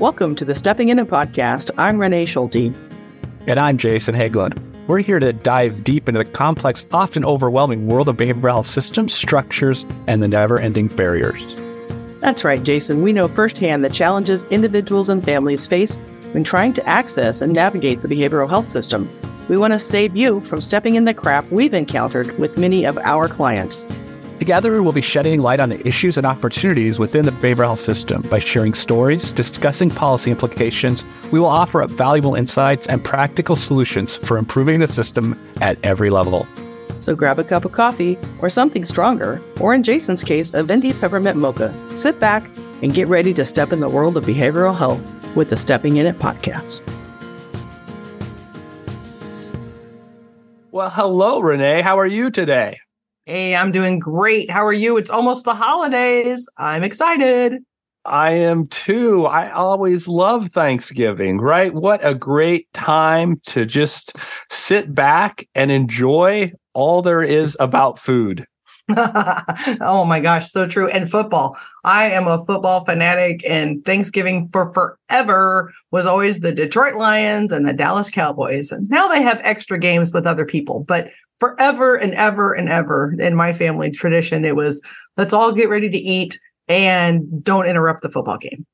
Welcome to the Stepping In It podcast. I'm Renee Schulte. And I'm Jason Haglund. We're here to dive deep into the complex, often overwhelming world of behavioral health systems, structures, and the never ending barriers. That's right, Jason. We know firsthand the challenges individuals and families face when trying to access and navigate the behavioral health system. We want to save you from stepping in the crap we've encountered with many of our clients. Together, we'll be shedding light on the issues and opportunities within the behavioral health system by sharing stories, discussing policy implications. We will offer up valuable insights and practical solutions for improving the system at every level. So grab a cup of coffee or something stronger, or in Jason's case, a venti peppermint mocha. Sit back and get ready to step in the world of behavioral health with the Stepping In It podcast. Well, hello, Renee. How are you today? Hey, I'm doing great. How are you? It's almost the holidays. I'm excited. I am too. I always love Thanksgiving, right? What a great time to just sit back and enjoy all there is about food. oh my gosh, so true. And football. I am a football fanatic, and Thanksgiving for forever was always the Detroit Lions and the Dallas Cowboys. And now they have extra games with other people, but forever and ever and ever in my family tradition, it was let's all get ready to eat and don't interrupt the football game.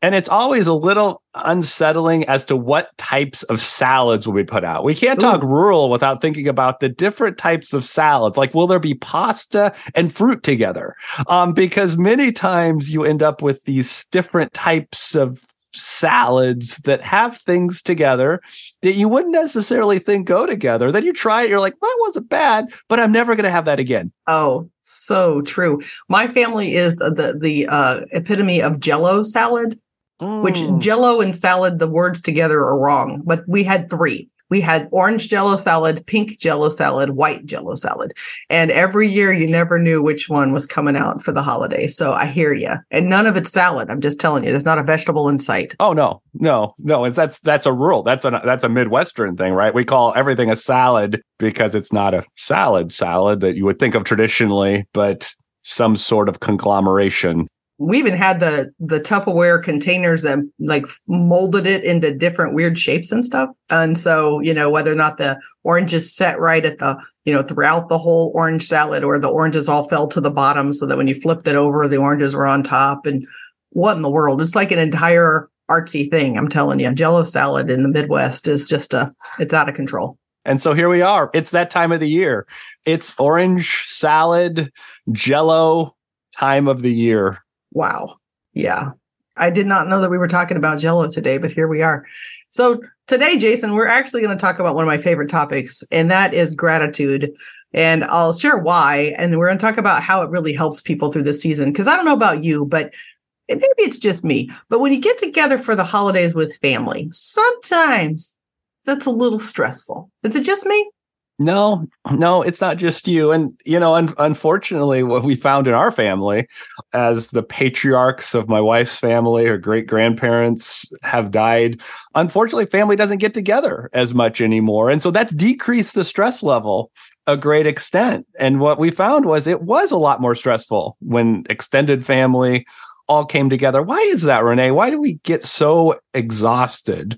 And it's always a little unsettling as to what types of salads will be put out. We can't talk Ooh. rural without thinking about the different types of salads. Like, will there be pasta and fruit together? Um, because many times you end up with these different types of salads that have things together that you wouldn't necessarily think go together. Then you try it, you're like, that wasn't bad, but I'm never going to have that again. Oh, so true. My family is the the, the uh, epitome of Jello salad. Mm. Which jello and salad, the words together are wrong, but we had three. We had orange jello salad, pink jello salad, white jello salad. And every year you never knew which one was coming out for the holiday. So I hear you. And none of it's salad. I'm just telling you, there's not a vegetable in sight. Oh no, no, no. It's that's that's a rule. That's a that's a Midwestern thing, right? We call everything a salad because it's not a salad salad that you would think of traditionally, but some sort of conglomeration we even had the the Tupperware containers that like molded it into different weird shapes and stuff. And so, you know, whether or not the orange is set right at the, you know, throughout the whole orange salad or the oranges all fell to the bottom so that when you flipped it over, the oranges were on top. And what in the world? It's like an entire artsy thing. I'm telling you, Jello salad in the Midwest is just a, it's out of control. And so here we are. It's that time of the year. It's orange salad, Jello time of the year Wow. Yeah. I did not know that we were talking about Jello today, but here we are. So today, Jason, we're actually going to talk about one of my favorite topics, and that is gratitude. And I'll share why. And we're going to talk about how it really helps people through the season. Because I don't know about you, but maybe it's just me. But when you get together for the holidays with family, sometimes that's a little stressful. Is it just me? No, no, it's not just you. And, you know, un- unfortunately, what we found in our family, as the patriarchs of my wife's family, her great grandparents have died, unfortunately, family doesn't get together as much anymore. And so that's decreased the stress level a great extent. And what we found was it was a lot more stressful when extended family all came together. Why is that, Renee? Why do we get so exhausted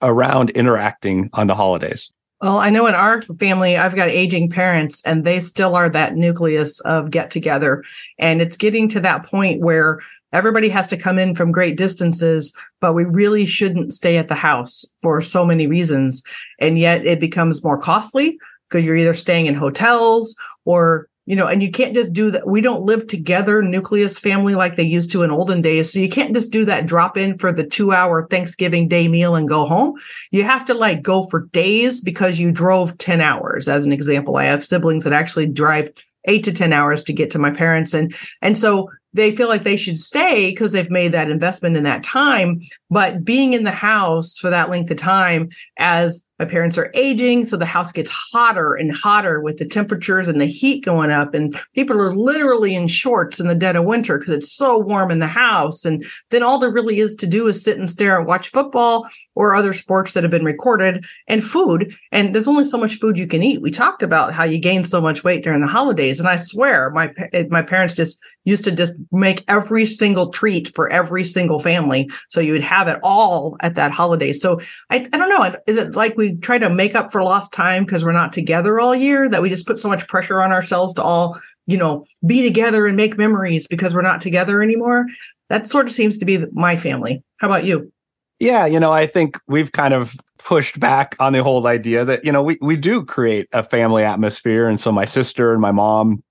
around interacting on the holidays? Well, I know in our family, I've got aging parents, and they still are that nucleus of get together. And it's getting to that point where everybody has to come in from great distances, but we really shouldn't stay at the house for so many reasons. And yet it becomes more costly because you're either staying in hotels or you know, and you can't just do that. We don't live together, nucleus family, like they used to in olden days. So you can't just do that drop in for the two hour Thanksgiving Day meal and go home. You have to like go for days because you drove 10 hours. As an example, I have siblings that actually drive eight to 10 hours to get to my parents. And, and so they feel like they should stay because they've made that investment in that time. But being in the house for that length of time as my parents are aging, so the house gets hotter and hotter with the temperatures and the heat going up, and people are literally in shorts in the dead of winter because it's so warm in the house. And then all there really is to do is sit and stare and watch football or other sports that have been recorded and food. And there's only so much food you can eat. We talked about how you gain so much weight during the holidays, and I swear my my parents just used to just make every single treat for every single family. So you would have it all at that holiday. So I, I don't know. Is it like we try to make up for lost time because we're not together all year that we just put so much pressure on ourselves to all, you know, be together and make memories because we're not together anymore? That sort of seems to be my family. How about you? Yeah, you know, I think we've kind of pushed back on the whole idea that, you know, we, we do create a family atmosphere. And so my sister and my mom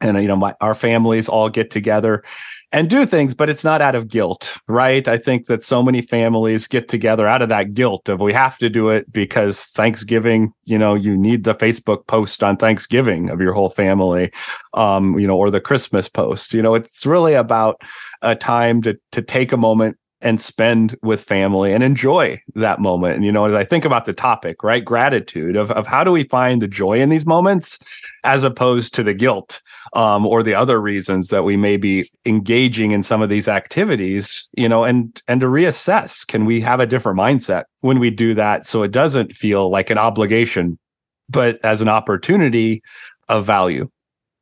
and, you know, my, our families all get together and do things, but it's not out of guilt, right? I think that so many families get together out of that guilt of we have to do it because Thanksgiving, you know, you need the Facebook post on Thanksgiving of your whole family, um, you know, or the Christmas post. You know, it's really about a time to to take a moment and spend with family and enjoy that moment. And, you know, as I think about the topic, right? Gratitude of, of how do we find the joy in these moments as opposed to the guilt um, or the other reasons that we may be engaging in some of these activities, you know, and, and to reassess, can we have a different mindset when we do that? So it doesn't feel like an obligation, but as an opportunity of value.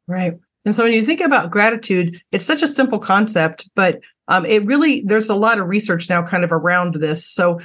Right. And so when you think about gratitude, it's such a simple concept, but um, it really, there's a lot of research now kind of around this. So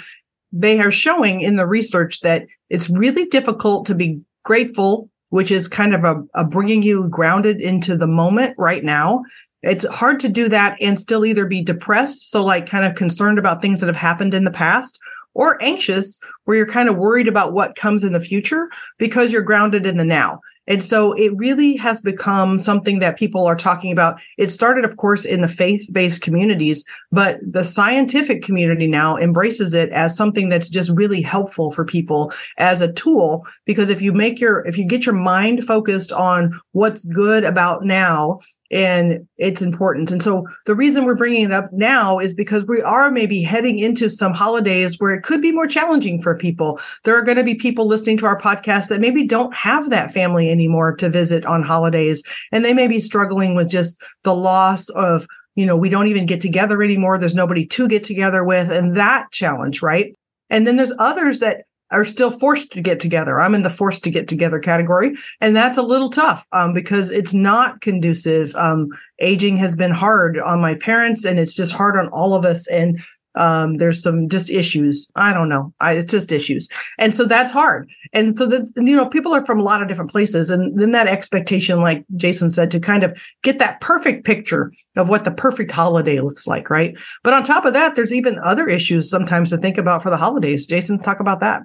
they are showing in the research that it's really difficult to be grateful, which is kind of a, a bringing you grounded into the moment right now. It's hard to do that and still either be depressed, so like kind of concerned about things that have happened in the past, or anxious, where you're kind of worried about what comes in the future because you're grounded in the now. And so it really has become something that people are talking about. It started, of course, in the faith based communities, but the scientific community now embraces it as something that's just really helpful for people as a tool. Because if you make your, if you get your mind focused on what's good about now and it's important. And so the reason we're bringing it up now is because we are maybe heading into some holidays where it could be more challenging for people. There are going to be people listening to our podcast that maybe don't have that family anymore to visit on holidays, and they may be struggling with just the loss of you know, we don't even get together anymore. There's nobody to get together with, and that challenge, right? And then there's others that are still forced to get together. I'm in the forced to get together category, and that's a little tough um, because it's not conducive. Um, aging has been hard on my parents, and it's just hard on all of us. And um, there's some just issues. I don't know. I, it's just issues, and so that's hard. And so that you know, people are from a lot of different places, and then that expectation, like Jason said, to kind of get that perfect picture of what the perfect holiday looks like, right? But on top of that, there's even other issues sometimes to think about for the holidays. Jason, talk about that.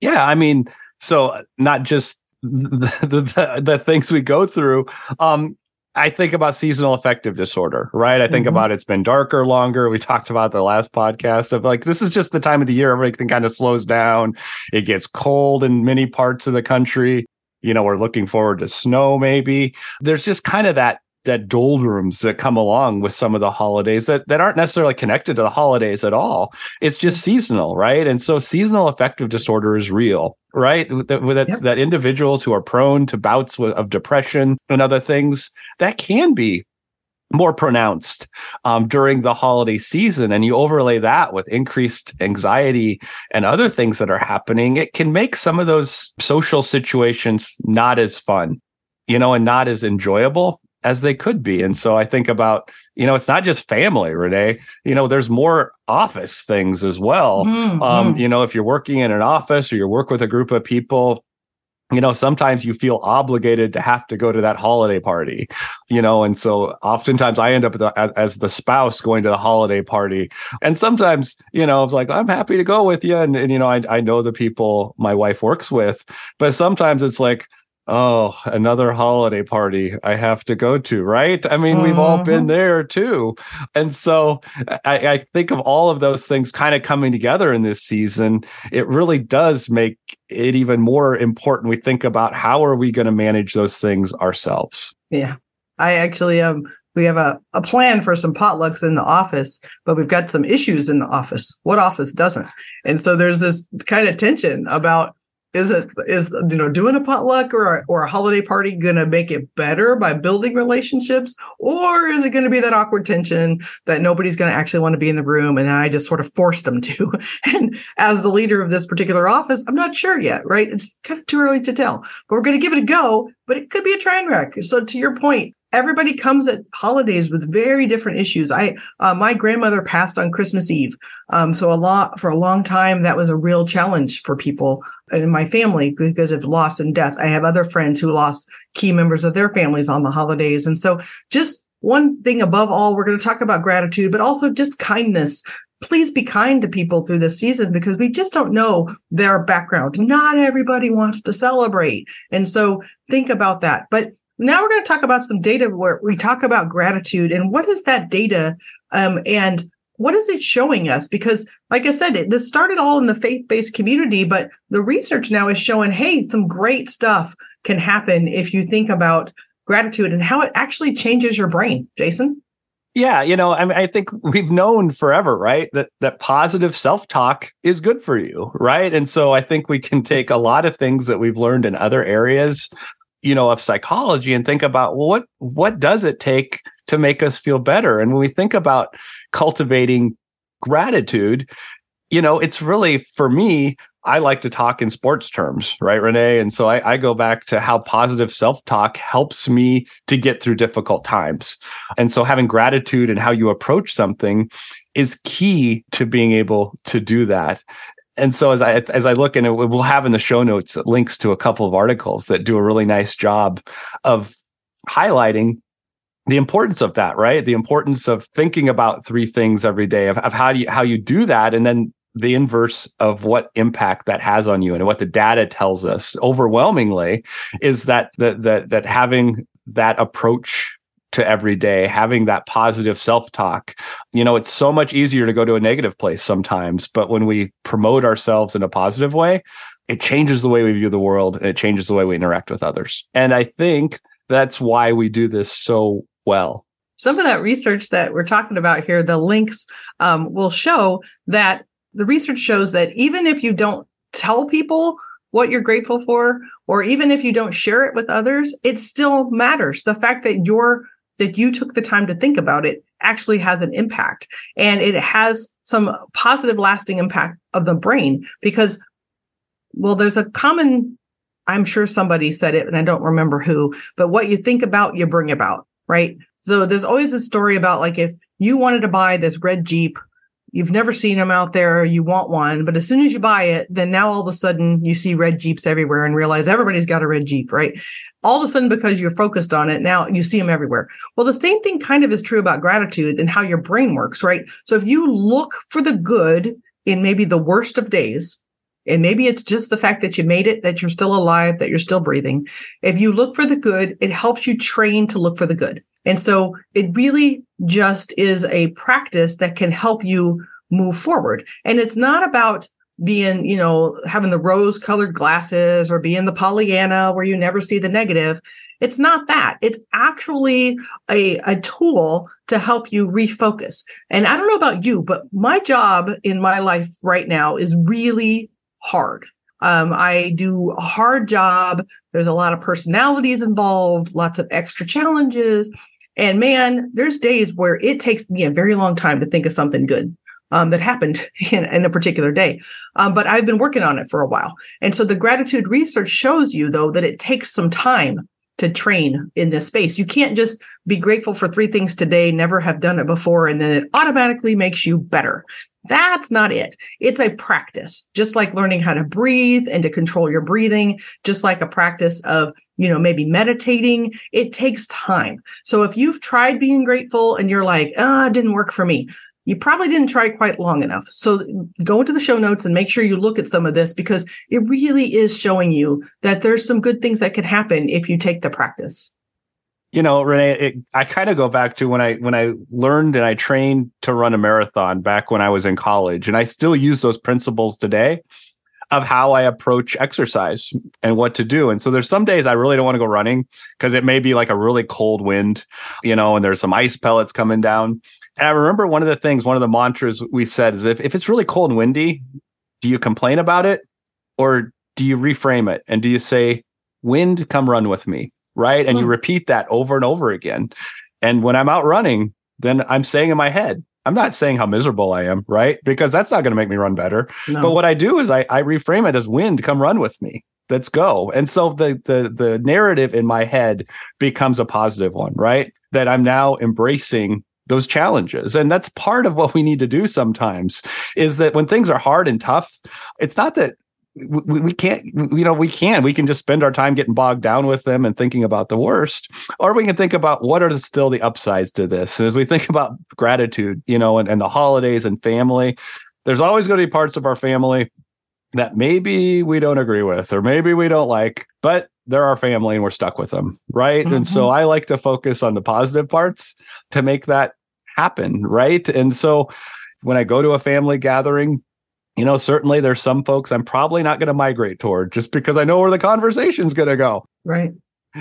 Yeah, I mean, so not just the, the, the things we go through. Um, I think about seasonal affective disorder, right? I think mm-hmm. about it's been darker longer. We talked about the last podcast of like this is just the time of the year everything kind of slows down. It gets cold in many parts of the country. You know, we're looking forward to snow maybe. There's just kind of that that doldrums that come along with some of the holidays that, that aren't necessarily connected to the holidays at all. It's just seasonal, right? And so seasonal affective disorder is real, right? That, that's yep. that individuals who are prone to bouts of depression and other things that can be more pronounced um, during the holiday season and you overlay that with increased anxiety and other things that are happening it can make some of those social situations not as fun you know and not as enjoyable as they could be. And so I think about, you know, it's not just family, Renee. You know, there's more office things as well. Mm-hmm. Um, you know, if you're working in an office or you work with a group of people, you know, sometimes you feel obligated to have to go to that holiday party, you know, and so oftentimes I end up the, as the spouse going to the holiday party. And sometimes, you know, it's like, I'm happy to go with you. And, and you know, I, I know the people my wife works with, but sometimes it's like, oh, another holiday party I have to go to, right? I mean, we've all been mm-hmm. there too. And so I, I think of all of those things kind of coming together in this season. It really does make it even more important. We think about how are we going to manage those things ourselves? Yeah. I actually um we have a, a plan for some potlucks in the office, but we've got some issues in the office. What office doesn't? And so there's this kind of tension about is it is you know doing a potluck or a, or a holiday party going to make it better by building relationships? Or is it going to be that awkward tension that nobody's going to actually want to be in the room and i just sort of forced them to? And as the leader of this particular office i'm not sure yet right? It's kind of too early to tell. But we're going to give it a go but it could be a train wreck. So to your point everybody comes at holidays with very different issues. I uh, my grandmother passed on Christmas Eve, um, so a lot for a long time that was a real challenge for people in my family because of loss and death. I have other friends who lost key members of their families on the holidays, and so just one thing above all, we're going to talk about gratitude, but also just kindness. Please be kind to people through this season because we just don't know their background. Not everybody wants to celebrate. And so think about that. But now we're going to talk about some data where we talk about gratitude and what is that data um, and what is it showing us? Because like i said it, this started all in the faith-based community but the research now is showing hey some great stuff can happen if you think about gratitude and how it actually changes your brain. Jason? Yeah, you know, I mean, I think we've known forever, right, that that positive self-talk is good for you, right? And so I think we can take a lot of things that we've learned in other areas you know of psychology and think about well, what what does it take to make us feel better? And when we think about cultivating gratitude you know it's really for me i like to talk in sports terms right renee? And so i, I go back to how positive self-talk helps me to get through difficult times. And so having gratitude and how you approach something is key to being able to do that and so as I as I look and we'll have in the show notes links to a couple of articles that do a really nice job of highlighting the importance of that, right? The importance of thinking about three things every day of, of how you how you do that, and then the inverse of what impact that has on you and what the data tells us overwhelmingly is that that that, that having that approach to every day, having that positive self talk. You know, it's so much easier to go to a negative place sometimes, but when we promote ourselves in a positive way, it changes the way we view the world and it changes the way we interact with others. And I think that's why we do this so well. Some of that research that we're talking about here, the links um, will show that the research shows that even if you don't tell people what you're grateful for, or even if you don't share it with others, it still matters. The fact that you're that you took the time to think about it actually has an impact. And it has some positive lasting impact of the brain because well there's a common i'm sure somebody said it and i don't remember who but what you think about you bring about right? So there's always a story about like if you wanted to buy this red jeep you've never seen them out there, you want one, but as soon as you buy it, then now all of a sudden you see red Jeeps everywhere and realize everybody's got a red Jeep, right? All of a sudden, because you're focused on it, now you see them everywhere. Well, the same thing kind of is true about gratitude and how your brain works, right? So if you look for the good in maybe the worst of days, and maybe it's just the fact that you made it, that you're still alive, that you're still breathing. If you look for the good, it helps you train to look for the good. And so it really just is a practice that can help you move forward. And it's not about being, you know, having the rose colored glasses or being the Pollyanna where you never see the negative. It's not that. It's actually a, a tool to help you refocus. And I don't know about you, but my job in my life right now is really hard. Um, I do a hard job. There's a lot of personalities involved, lots of extra challenges. And man, there's days where it takes me a very long time to think of something good um, that happened in, in, a particular day. Um, but I've been working on it for a while. And so the gratitude research shows you, though, that it takes some time to train in this space. You can't just be grateful for three things today, never have done it before, and then it automatically makes you better. That's not it. It's a practice, just like learning how to breathe and to control your breathing, just like a practice of, you know, maybe meditating. It takes time. So if you've tried being grateful and you're like, ah, oh, it didn't work for me, you probably didn't try quite long enough. So go into the show notes and make sure you look at some of this because it really is showing you that there's some good things that can happen if you take the practice. You know, Renee, it, I kind of go back to when I when I learned and I trained to run a marathon back when I was in college, and I still use those principles today of how I approach exercise and what to do. And so there's some days I really don't want to go running because it may be like a really cold wind, you know, and there's some ice pellets coming down. And I remember one of the things, one of the mantras we said is if, if it's really cold and windy, do you complain about it or do you reframe it? And do you say, wind, come run with me? Right. And mm. you hmm. repeat that over and over again. And when I'm out running, then I'm saying in my head, I'm not saying how miserable I am, right? Because that's not going to make me run better. No. But what I do is I, I reframe it as wind, come run with me let's go. And so the the the narrative in my head becomes a positive one, right? That I'm now embracing those challenges. And that's part of what we need to do sometimes is that when things are hard and tough, it's not that we, we can't you know we can we can just spend our time getting bogged down with them and thinking about the worst. Or we can think about what are still the upsides to this. And as we think about gratitude you know and, and the holidays and family there's always going to be parts of our family that maybe we don't agree with or maybe we don't like. But they're our family and we're stuck with them right mm-hmm. and so mm-hmm. i like to focus on the positive parts to make that happen right and so when i go to a family gathering you know, certainly there's some folks I'm probably not going to migrate toward just because I know where the conversation's going to go. Right.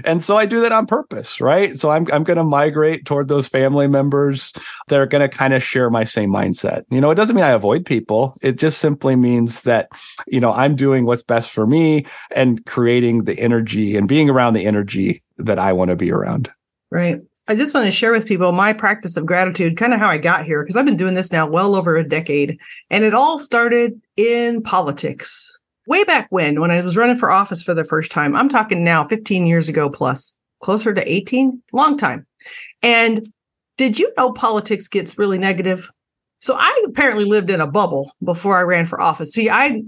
And so I do that on purpose, right? So I'm I'm going to migrate toward those family members that are going to kind of share my same mindset. You know, it doesn't mean I avoid people. It just simply means that, you know, I'm doing what's best for me and creating the energy and being around the energy that I want to be around. Right. I just want to share with people my practice of gratitude, kind of how I got here, because I've been doing this now well over a decade. And it all started in politics. Way back when, when I was running for office for the first time, I'm talking now 15 years ago plus, closer to 18, long time. And did you know politics gets really negative? So I apparently lived in a bubble before I ran for office. See, I,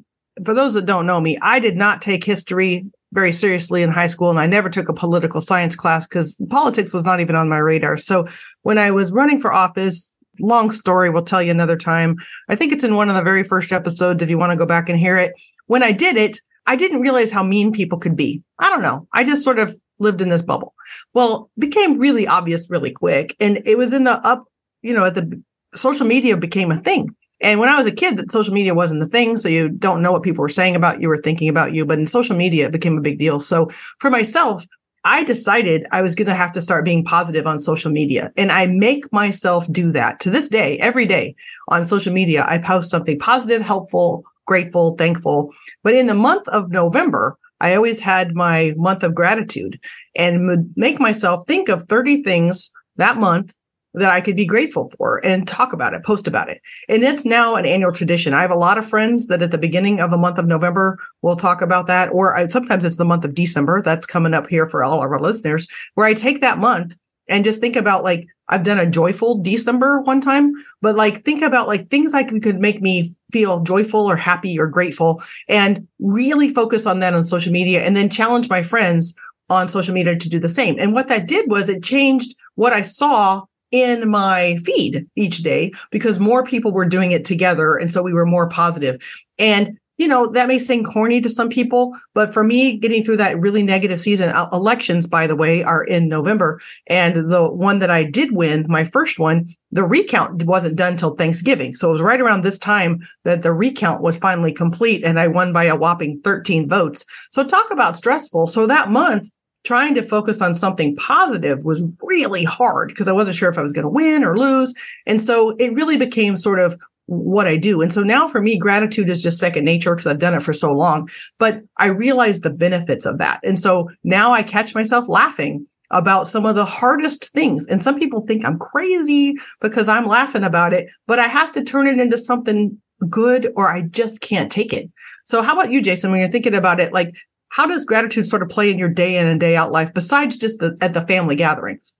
for those that don't know me, I did not take history very seriously in high school and I never took a political science class because politics was not even on my radar. So when I was running for office, long story, we'll tell you another time. I think it's in one of the very first episodes if you want to go back and hear it. When I did it, I didn't realize how mean people could be. I don't know. I just sort of lived in this bubble. Well, became really obvious really quick. And it was in the up, you know, at the social media became a thing. And when I was a kid, that social media wasn't the thing. So you don't know what people were saying about you or thinking about you. But in social media, it became a big deal. So for myself, I decided I was going to have to start being positive on social media. And I make myself do that to this day, every day on social media. I post something positive, helpful, grateful, thankful. But in the month of November, I always had my month of gratitude and would make myself think of 30 things that month that I could be grateful for and talk about it, post about it. And it's now an annual tradition. I have a lot of friends that at the beginning of the month of November will talk about that, or I, sometimes it's the month of December. That's coming up here for all of our listeners, where I take that month and just think about like I've done a joyful December one time, but like think about like things like could make me feel joyful or happy or grateful and really focus on that on social media and then challenge my friends on social media to do the same. And what that did was it changed what I saw in my feed each day because more people were doing it together. And so we were more positive. And, you know, that may seem corny to some people, but for me, getting through that really negative season, uh, elections, by the way, are in November. And the one that I did win, my first one, the recount wasn't done till Thanksgiving. So it was right around this time that the recount was finally complete and I won by a whopping 13 votes. So talk about stressful. So that month, trying to focus on something positive was really hard because I wasn't sure if I was going to win or lose. And so it really became sort of what I do. And so now for me, gratitude is just second nature because I've done it for so long. But I realize the benefits of that. And so now I catch myself laughing about some of the hardest things. And some people think I'm crazy because I'm laughing about it, but I have to turn it into something good or I just can't take it. So how about you, Jason, when you're thinking about it, like how does gratitude sort of play in your day in and day out life besides just the, at the family gatherings?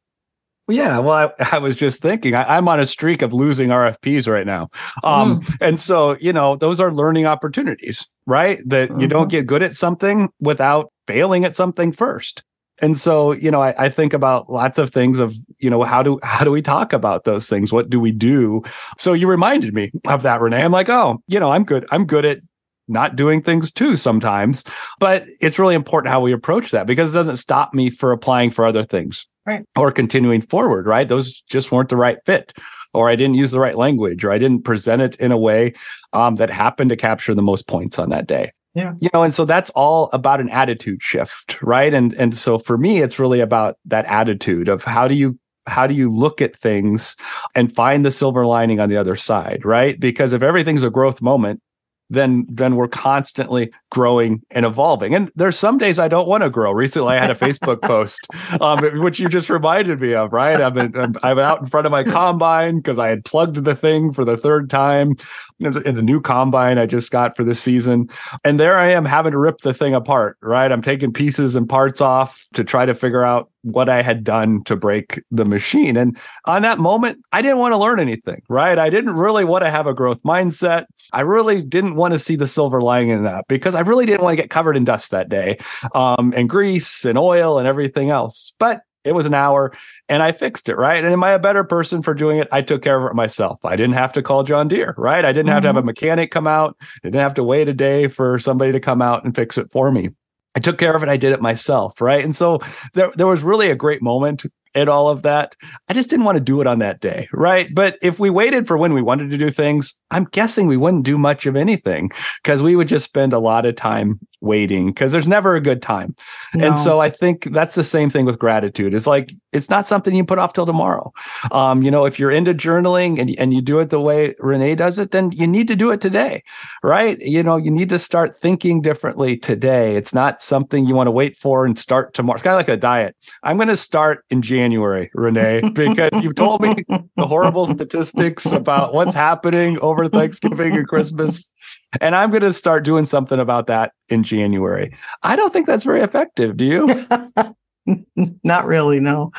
Yeah, well, I, I was just thinking, I, am on a streak of losing RFPs right now. Um, mm. And so, you know, those are learning opportunities, right? That mm-hmm. you don't mm-hmm. get good at something without failing at something first. And so, you know, I, I, think about lots of things of, you know, how do how do we talk about those things? What do we do? So you reminded me of that, Renee. I'm like, oh, you know, I'm good. I'm good at not doing things too sometimes. But it's really important how we approach that because it doesn't stop me for applying for other things right. or continuing forward, right? Those just weren't the right fit. Or I didn't use the right language, or I didn't present it in a way um, that happened to capture the most points on that day. Yeah. You know, and so that's all about an attitude shift, right? And and so for me, it's really about that attitude of how do you how do you look at things and find the silver lining on the other side, right? Because if everything's a growth moment, then then we're constantly growing and evolving. And there's some days I don't want to grow. Recently, I had a Facebook post, um, which you just reminded me of. Right, I'm in, I'm out in front of my combine because I had plugged the thing for the third time. It's a new combine I just got for this season, and there I am having to rip the thing apart. Right, I'm taking pieces and parts off to try to figure out what I had done to break the machine. And on that moment, I didn't want to learn anything, right? I didn't really want to have a growth mindset. I really didn't want to see the silver lining in that because I really didn't want to get covered in dust that day um, and grease and oil and everything else. But it was an hour and I fixed it, right? And am I a better person for doing it? I took care of it myself. I didn't have to call John Deere, right? I didn't mm-hmm. have to have a mm-hmm. mechanic come out. I didn't have to wait a day for somebody to come out and fix it for me. I took care of it. I did it myself, right? And so there, there was really a great moment in all of that. I just didn't want to do it on that day, right? But if we waited for when we wanted to do things, I'm guessing we wouldn't do much of anything because we would just spend a lot of time waiting because there's never a good time. No. And so I think that's the same thing with gratitude. It's like it's not something you put off till tomorrow. Um, you know, if you're into journaling and, and you do it the way Renee does it, then you need to do it today, right? You know, you need to start thinking differently today. It's not something you want to wait for and start tomorrow. It's kind of like a diet. I'm going to start in January, Renee, because you've told me the horrible statistics about what's happening over Thanksgiving and Christmas. And I'm going to start doing something about that in January. I don't think that's very effective. Do you? Not really, no.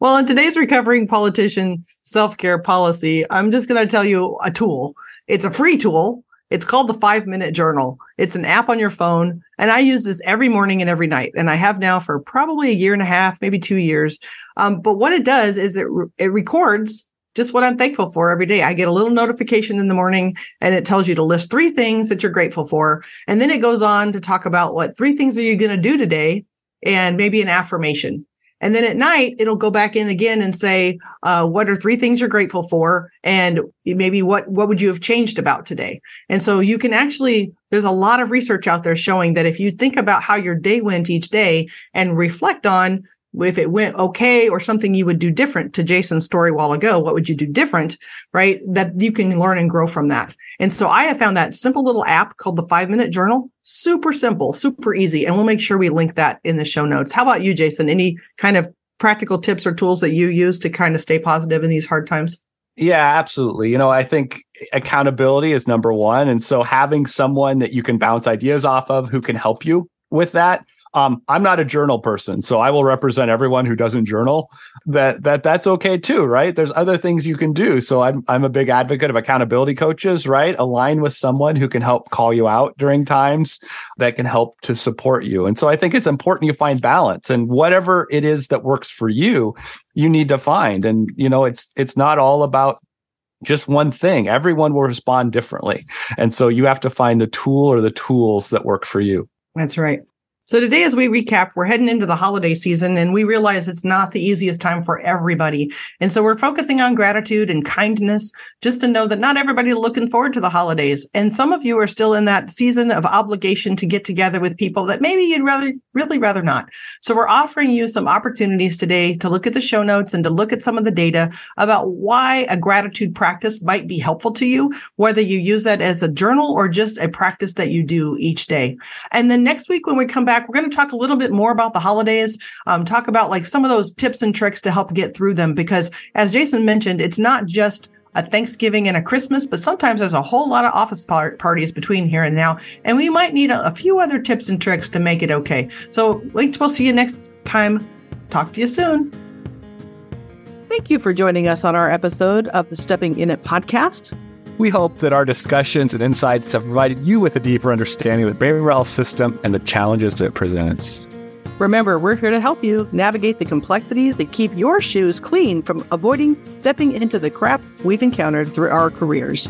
Well, in today's recovering politician self care policy, I'm just going to tell you a tool. It's a free tool. It's called the five minute journal. It's an app on your phone. And I use this every morning and every night. And I have now for probably a year and a half, maybe two years. Um, but what it does is it, it records just what I'm thankful for every day. I get a little notification in the morning and it tells you to list three things that you're grateful for. And then it goes on to talk about what three things are you going to do today and maybe an affirmation. And then at night, it'll go back in again and say, uh, what are three things you're grateful for? And maybe what, what would you have changed about today? And so you can actually, there's a lot of research out there showing that if you think about how your day went each day and reflect on if it went okay or something you would do different to Jason's story a while ago, what would you do different? Right. That you can learn and grow from that. And so I have found that simple little app called the five minute journal. Super simple, super easy. And we'll make sure we link that in the show notes. How about you, Jason? Any kind of practical tips or tools that you use to kind of stay positive in these hard times? Yeah, absolutely. You know, I think accountability is number one. And so having someone that you can bounce ideas off of who can help you with that um, I'm not a journal person, so I will represent everyone who doesn't journal. That that that's okay too, right? There's other things you can do. So I'm I'm a big advocate of accountability coaches, right? Align with someone who can help call you out during times that can help to support you. And so I think it's important you find balance and whatever it is that works for you, you need to find. And you know, it's it's not all about just one thing. Everyone will respond differently. And so you have to find the tool or the tools that work for you. That's right. So today, as we recap, we're heading into the holiday season and we realize it's not the easiest time for everybody. And so we're focusing on gratitude and kindness just to know that not everybody looking forward to the holidays. And some of you are still in that season of obligation to get together with people that maybe you'd rather, really rather not. So we're offering you some opportunities today to look at the show notes and to look at some of the data about why a gratitude practice might be helpful to you, whether you use that as a journal or just a practice that you do each day. And then next week, when we come back, back, we're going to talk a little bit more about the holidays, um, talk about like some of those tips and tricks to help get through them. Because as Jason mentioned, it's not just a Thanksgiving and a Christmas, but sometimes there's a whole lot of office par- parties between here and now, and we might need a, a few other tips and tricks to make it okay. So, we'll see you next time. Talk to you soon. Thank you for joining us on our episode of the Stepping In It podcast. We hope that our discussions and insights have provided you with a deeper understanding of the Baby system and the challenges it presents. Remember, we're here to help you navigate the complexities that keep your shoes clean from avoiding stepping into the crap we've encountered through our careers.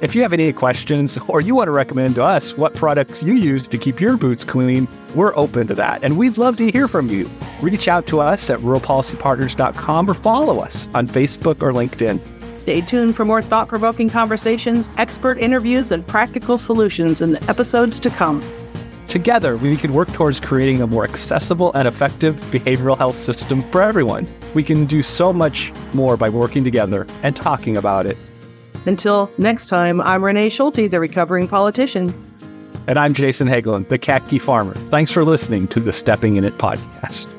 If you have any questions or you want to recommend to us what products you use to keep your boots clean, we're open to that and we'd love to hear from you. Reach out to us at ruralpolicypartners.com or follow us on Facebook or LinkedIn. Stay tuned for more thought provoking conversations, expert interviews, and practical solutions in the episodes to come. Together, we can work towards creating a more accessible and effective behavioral health system for everyone. We can do so much more by working together and talking about it. Until next time, I'm Renee Schulte, the recovering politician. And I'm Jason Haglund, the khaki farmer. Thanks for listening to the Stepping in It podcast.